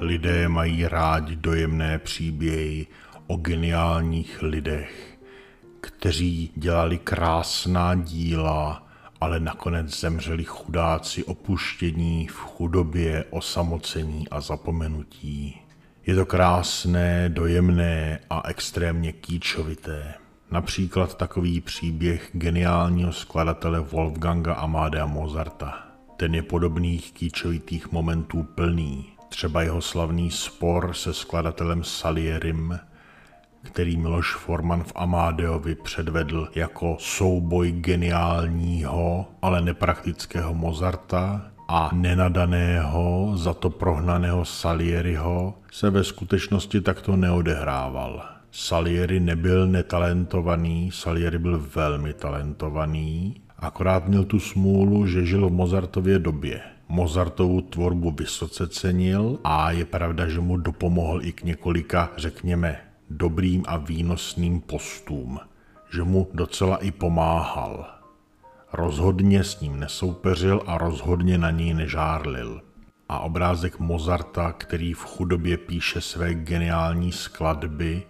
Lidé mají rádi dojemné příběhy o geniálních lidech, kteří dělali krásná díla, ale nakonec zemřeli chudáci opuštění v chudobě, osamocení a zapomenutí. Je to krásné, dojemné a extrémně kýčovité. Například takový příběh geniálního skladatele Wolfganga Amadea Mozarta. Ten je podobných kýčovitých momentů plný. Třeba jeho slavný spor se skladatelem Salierim, který Miloš Forman v Amadeovi předvedl jako souboj geniálního, ale nepraktického Mozarta a nenadaného, za to prohnaného Salieriho se ve skutečnosti takto neodehrával. Salieri nebyl netalentovaný, Salieri byl velmi talentovaný, akorát měl tu smůlu, že žil v Mozartově době. Mozartovu tvorbu vysoce cenil a je pravda, že mu dopomohl i k několika, řekněme, dobrým a výnosným postům, že mu docela i pomáhal. Rozhodně s ním nesoupeřil a rozhodně na něj nežárlil. A obrázek Mozarta, který v chudobě píše své geniální skladby,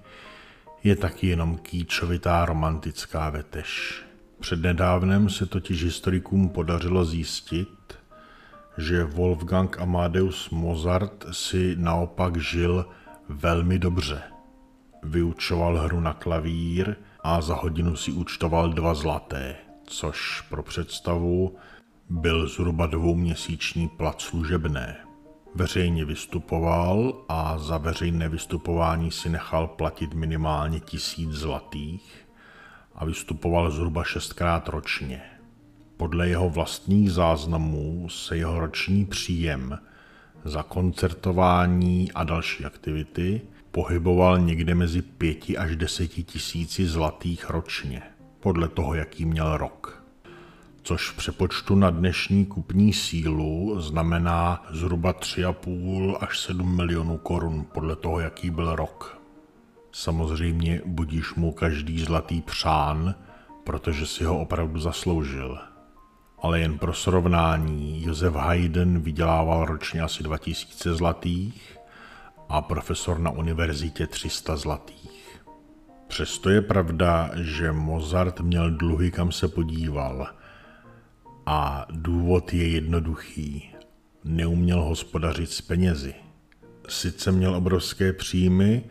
je taky jenom kýčovitá romantická vetež. Přednedávnem se totiž historikům podařilo zjistit, že Wolfgang Amadeus Mozart si naopak žil velmi dobře. Vyučoval hru na klavír a za hodinu si účtoval dva zlaté, což pro představu byl zhruba dvouměsíční plat služebné. Veřejně vystupoval a za veřejné vystupování si nechal platit minimálně tisíc zlatých a vystupoval zhruba šestkrát ročně. Podle jeho vlastních záznamů se jeho roční příjem za koncertování a další aktivity pohyboval někde mezi pěti až deseti tisíci zlatých ročně, podle toho, jaký měl rok. Což v přepočtu na dnešní kupní sílu znamená zhruba 3,5 až 7 milionů korun, podle toho, jaký byl rok. Samozřejmě budíš mu každý zlatý přán, protože si ho opravdu zasloužil – ale jen pro srovnání, Josef Haydn vydělával ročně asi 2000 zlatých a profesor na univerzitě 300 zlatých. Přesto je pravda, že Mozart měl dluhy, kam se podíval. A důvod je jednoduchý. Neuměl hospodařit s penězi. Sice měl obrovské příjmy,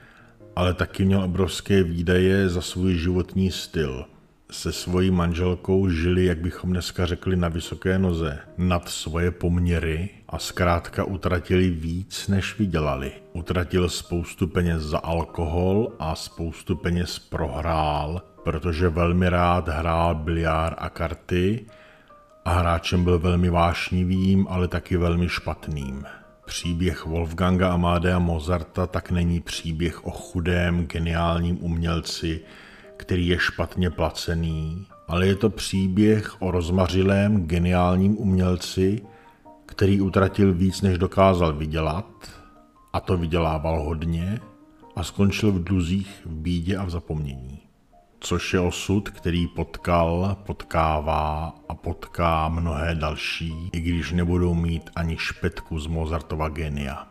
ale taky měl obrovské výdaje za svůj životní styl – se svojí manželkou žili, jak bychom dneska řekli, na vysoké noze, nad svoje poměry a zkrátka utratili víc, než vydělali. Utratil spoustu peněz za alkohol a spoustu peněz prohrál, protože velmi rád hrál biliár a karty a hráčem byl velmi vášnivým, ale taky velmi špatným. Příběh Wolfganga Amadea Mozarta tak není příběh o chudém, geniálním umělci, který je špatně placený, ale je to příběh o rozmařilém geniálním umělci, který utratil víc, než dokázal vydělat, a to vydělával hodně, a skončil v dluzích, v bídě a v zapomnění. Což je osud, který potkal, potkává a potká mnohé další, i když nebudou mít ani špetku z Mozartova genia.